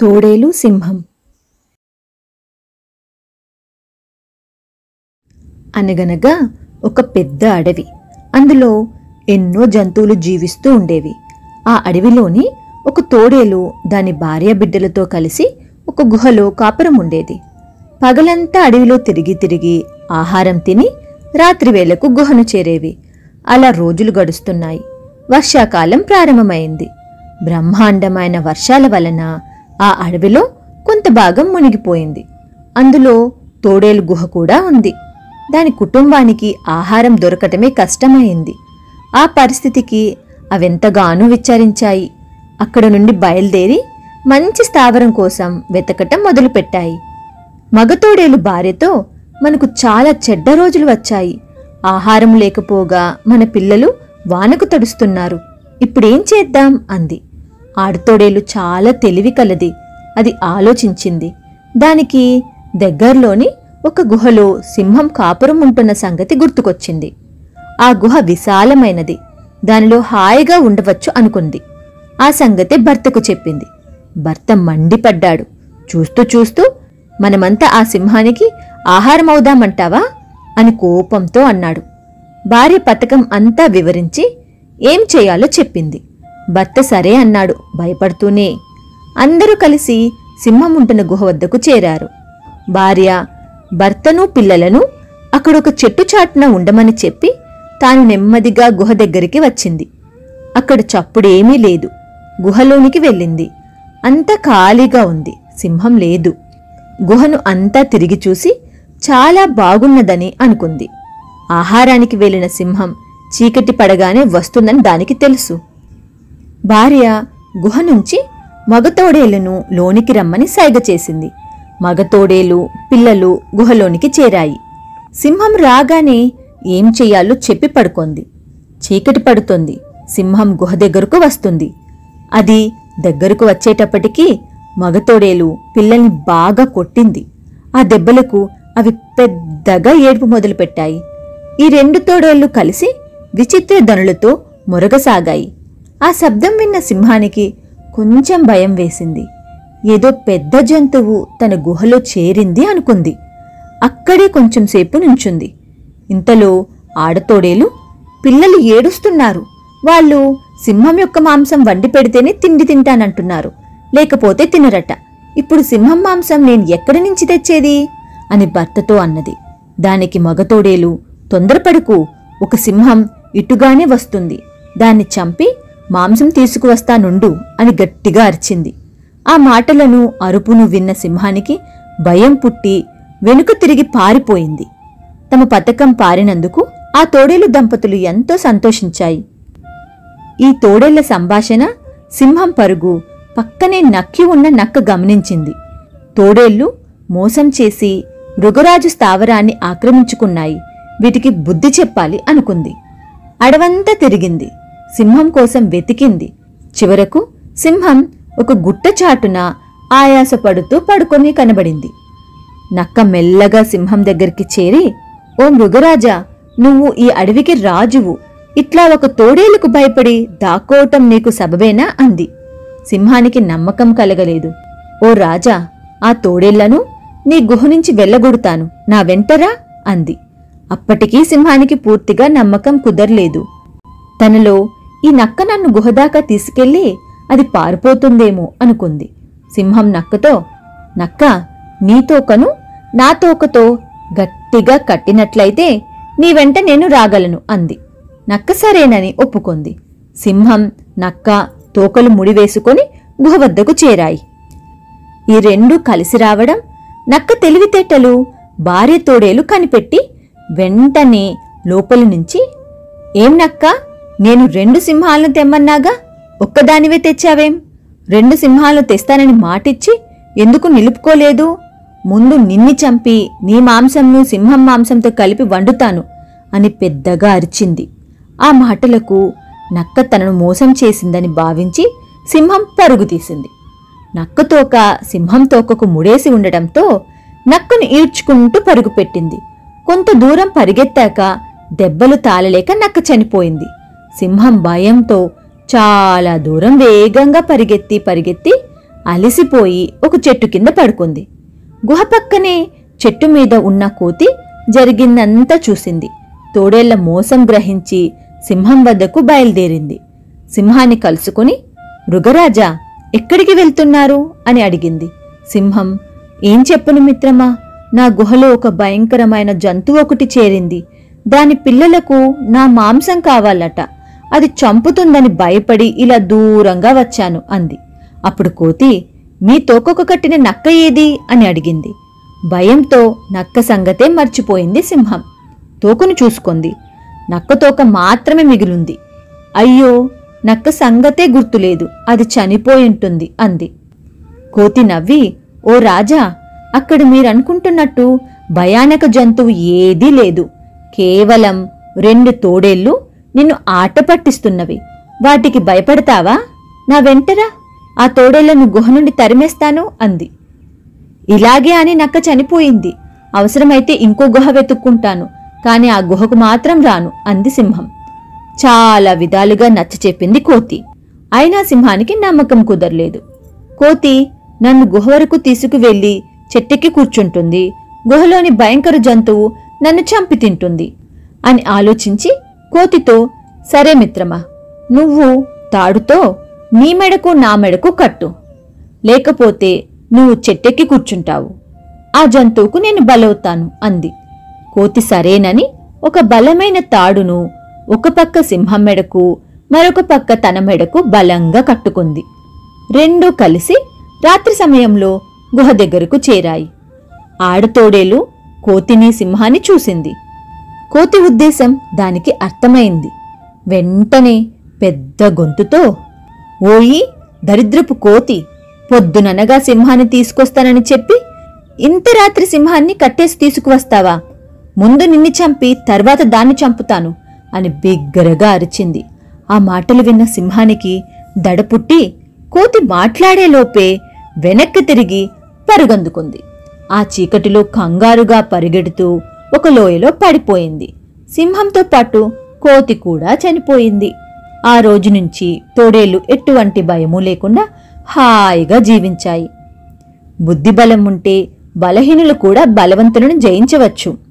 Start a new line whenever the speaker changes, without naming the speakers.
తోడేలు సింహం. అనగనగా ఒక పెద్ద అడవి. అందులో ఎన్నో జంతువులు జీవిస్తూ ఉండేవి. ఆ అడవిలోని ఒక తోడేలు దాని భార్య బిడ్డలతో కలిసి ఒక గుహలో కాపురం ఉండేది. పగలంతా అడవిలో తిరిగి తిరిగి ఆహారం తిని రాత్రి వేళకు గుహను చేరేవి. అలా రోజులు గడుస్తున్నాయి. వర్షాకాలం ప్రారంభమైంది. బ్రహ్మాండమైన వర్షాల వలన ఆ అడవిలో కొంత భాగం మునిగిపోయింది. అందులో తోడేలు గుహ కూడా ఉంది. దాని కుటుంబానికి ఆహారం దొరకటమే కష్టమైంది. ఆ పరిస్థితికి అవెంతగానో విచారించాయి. అక్కడ నుండి బయలుదేరి మంచి స్థావరం కోసం వెతకటం మొదలుపెట్టాయి. మగతోడేలు భార్యతో మనకు చాలా చెడ్డ రోజులు వచ్చాయి. ఆహారం లేకపోగా మన పిల్లలు వానకు తడుస్తున్నారు. ఇప్పుడేం చేద్దాం? అంది. ఆడతోడేలు చాలా తెలివి కలది. అది ఆలోచించింది. దానికి దగ్గర్లోని ఒక గుహలో సింహం కాపురం ఉంటున్న సంగతి గుర్తుకొచ్చింది. ఆ గుహ విశాలమైనది. దానిలో హాయిగా ఉండవచ్చు అనుకుంది. ఆ సంగతి భర్తకు చెప్పింది. భర్త మండిపడ్డాడు. చూస్తూ చూస్తూ మనమంతా ఆ సింహానికి ఆహారం అవుదామంటావా అని కోపంతో అన్నాడు. భార్య పథకం అంతా వివరించి ఏం చేయాలో చెప్పింది. భర్త సరే అన్నాడు. భయపడుతూనే అందరూ కలిసి సింహం ఉంటున్న గుహ వద్దకు చేరారు. భార్య భర్తను పిల్లలను అక్కడొక చెట్టు చాటున ఉండమని చెప్పి తాను నెమ్మదిగా గుహ దగ్గరికి వచ్చింది. అక్కడ చప్పుడేమీ లేదు. గుహలోనికి వెళ్ళింది. అంతా ఖాళీగా ఉంది. సింహం లేదు. గుహను అంతా తిరిగి చూసి చాలా బాగున్నదని అనుకుంది. ఆహారానికి వెళ్ళిన సింహం చీకటి పడగానే వస్తుందని దానికి తెలుసు. భార్య గుహ నుంచి మగతోడేళ్ళను లోనికి రమ్మని సైగ చేసింది. మగతోడేలు పిల్లలు గుహలోనికి చేరాయి. సింహం రాగానే ఏం చెయ్యాలో చెప్పి పడుకొంది. చీకటి పడుతోంది. సింహం గుహ దగ్గరకు వస్తుంది. అది దగ్గరకు వచ్చేటప్పటికీ మగతోడేలు పిల్లల్ని బాగా కొట్టింది. ఆ దెబ్బలకు అవి పెద్దగా ఏడుపు మొదలుపెట్టాయి. ఈ రెండు తోడేళ్ళు కలిసి విచిత్ర ధనులతో మొరగసాగాయి. ఆ శబ్దం విన్న సింహానికి కొంచెం భయం వేసింది. ఏదో పెద్ద జంతువు తన గుహలో చేరింది అనుకుంది. అక్కడే కొంచెం సేపు నుంచుంది. ఇంతలో ఆడతోడేలు పిల్లలు ఏడుస్తున్నారు. వాళ్ళు సింహం యొక్క మాంసం వండి పెడితేనే తిండి తింటానంటున్నారు. లేకపోతే తినరట. ఇప్పుడు సింహం మాంసం నేను ఎక్కడి నుంచి తెచ్చేది? అని భర్తతో అన్నది. దానికి మగతోడేలు తొందరపడుకు. ఒక సింహం ఇటుగానే వస్తుంది. దాన్ని చంపి మాంసం తీసుకువస్తానుండు అని గట్టిగా అరిచింది. ఆ మాటలను అరుపును విన్న సింహానికి భయం పుట్టి వెనుక తిరిగి పారిపోయింది. తమ పథకం పారినందుకు ఆ తోడేలు దంపతులు ఎంతో సంతోషించాయి. ఈ తోడేళ్ళ సంభాషణ సింహం పరుగు పక్కనే నక్కి ఉన్న నక్క గమనించింది. తోడేళ్ళు మోసం చేసి మృగరాజు స్థావరాన్ని ఆక్రమించుకున్నాయి. వీటికి బుద్ధి చెప్పాలి అనుకుంది. అడవంతా తిరిగింది. సింహం కోసం వెతికింది. చివరకు సింహం ఒక గుట్టచాటున ఆయాసపడుతూ పడుకొని కనబడింది. నక్క మెల్లగా సింహం దగ్గరికి చేరి ఓ మృగరాజా నువ్వు ఈ అడవికి రాజువు. ఇట్లా ఒక తోడేలుకు భయపడి దాక్కోవటం నీకు సబబేనా? అంది. సింహానికి నమ్మకం కలగలేదు. ఓ రాజా ఆ తోడేళ్ళను నీ గుహ నుంచి వెళ్ళగొడతాను. నా వెంటరా అంది. అప్పటికీ సింహానికి పూర్తిగా నమ్మకం కుదరలేదు. తనలో ఈ నక్క నన్ను గుహదాకా తీసుకెళ్ళి అది పారిపోతుందేమో అనుకుంది. సింహం నక్కతో నక్క నీ తోకను నా తోకతో గట్టిగా కట్టినట్లయితే నీ వెంట నేను రాగలను అంది. నక్క సరేనని ఒప్పుకుంది. సింహం నక్క తోకలు ముడివేసుకొని గుహ వద్దకు చేరాయి. ఈ రెండూ కలిసి రావడం నక్క తెలివితేటలు భార్య తోడేలు కనిపెట్టి వెంటనే లోపలి నుంచి ఏం నక్క నేను రెండు సింహాలను తెమ్మన్నాగా? ఒక్కదానివే తెచ్చావేం? రెండు సింహాలను తెస్తానని మాటిచ్చి ఎందుకు నిలుపుకోలేదు? ముందు నిన్ని చంపి నీ మాంసంను సింహం మాంసంతో కలిపి వండుతాను అని పెద్దగా అరిచింది. ఆ మాటలకు నక్క తనను మోసం చేసిందని భావించి సింహం పరుగు తీసింది. నక్క తోక సింహం తోకకు ముడేసి ఉండటంతో నక్కను ఈడ్చుకుంటూ పరుగు పెట్టింది. కొంత దూరం పరిగెత్తాక దెబ్బలు తాళలేక నక్క చనిపోయింది. సింహం భయంతో చాలా దూరం వేగంగా పరిగెత్తి పరిగెత్తి అలసిపోయి ఒక చెట్టు కింద పడుకుంది. గుహ పక్కనే చెట్టు మీద ఉన్న కోతి జరిగిందంతా చూసింది. తోడేళ్ళ మోసం గ్రహించి సింహం వద్దకు బయలుదేరింది. సింహాన్ని కలుసుకుని మృగరాజా ఎక్కడికి వెళ్తున్నారు? అని అడిగింది. సింహం ఏం చెప్పను మిత్రమా? నా గుహలో ఒక భయంకరమైన జంతువు ఒకటి చేరింది. దాని పిల్లలకు నా మాంసం కావాలట. అది చంపుతుందని భయపడి ఇలా దూరంగా వచ్చాను అంది. అప్పుడు కోతి మీ తోకకు కట్టిన నక్క ఏది? అని అడిగింది. భయంతో నక్క సంగతే మర్చిపోయింది సింహం. తోకను చూసుకుంది. నక్క తోక మాత్రమే మిగిలుంది. అయ్యో నక్క సంగతే గుర్తులేదు. అది చనిపోయి ఉంటుంది అంది. కోతి నవ్వి ఓ రాజా అక్కడ మీరనుకుంటున్నట్టు భయానక జంతువు ఏదీ లేదు. కేవలం రెండు తోడేళ్ళు నిన్ను ఆట పట్టిస్తున్నవి. వాటికి భయపడతావా? నా వెంటరా ఆ తోడేళ్ళను గుహ నుండి తరిమేస్తాను అంది. ఇలాగే అని నక్క చనిపోయింది. అవసరమైతే ఇంకో గుహ వెతుక్కుంటాను కాని ఆ గుహకు మాత్రం రాను అంది సింహం. చాలా విధాలుగా నచ్చ చెప్పింది కోతి. అయినా సింహానికి నమ్మకం కుదరలేదు. కోతి నన్ను గుహ వరకు తీసుకువెళ్ళి చెట్టెక్కి కూర్చుంటుంది. గుహలోని భయంకర జంతువు నన్ను చంపి తింటుంది అని ఆలోచించి కోతితో సరే మిత్రమా నువ్వు తాడుతో నీ మెడకు నా మెడకు కట్టు. లేకపోతే నువ్వు చెట్టెక్కి కూర్చుంటావు. ఆ జంతువుకు నేను బలవుతాను అంది. కోతి సరేనని ఒక బలమైన తాడును ఒక పక్క సింహం మెడకు మరొక పక్క తన మెడకు బలంగా కట్టుకుంది. రెండూ కలిసి రాత్రి సమయంలో గుహ దగ్గరకు చేరాయి. ఆడతోడేలు కోతిని సింహాన్ని చూసింది. కోతి ఉద్దేశం దానికి అర్థమైంది. వెంటనే పెద్ద గొంతుతో ఓయి దరిద్రపు కోతి పొద్దుననగా సింహాన్ని తీసుకొస్తానని చెప్పి ఇంత రాత్రి సింహాన్ని కట్టేసి తీసుకువస్తావా? ముందు నిన్ను చంపి తర్వాత దాన్ని చంపుతాను అని బిగ్గరగా అరిచింది. ఆ మాటలు విన్న సింహానికి దడ పుట్టి కోతి మాట్లాడేలోపే వెనక్కి తిరిగి పరుగందుకుంది. ఆ చీకటిలో కంగారుగా పరిగెడుతూ ఒక లోయలో పడిపోయింది. సింహంతో పాటు కోతి కూడా చనిపోయింది. ఆ రోజు నుంచి తోడేళ్ళు ఎటువంటి భయము లేకుండా హాయిగా జీవించాయి. బుద్ధిబలం ఉంటే బలహీనులు కూడా బలవంతులను జయించవచ్చు.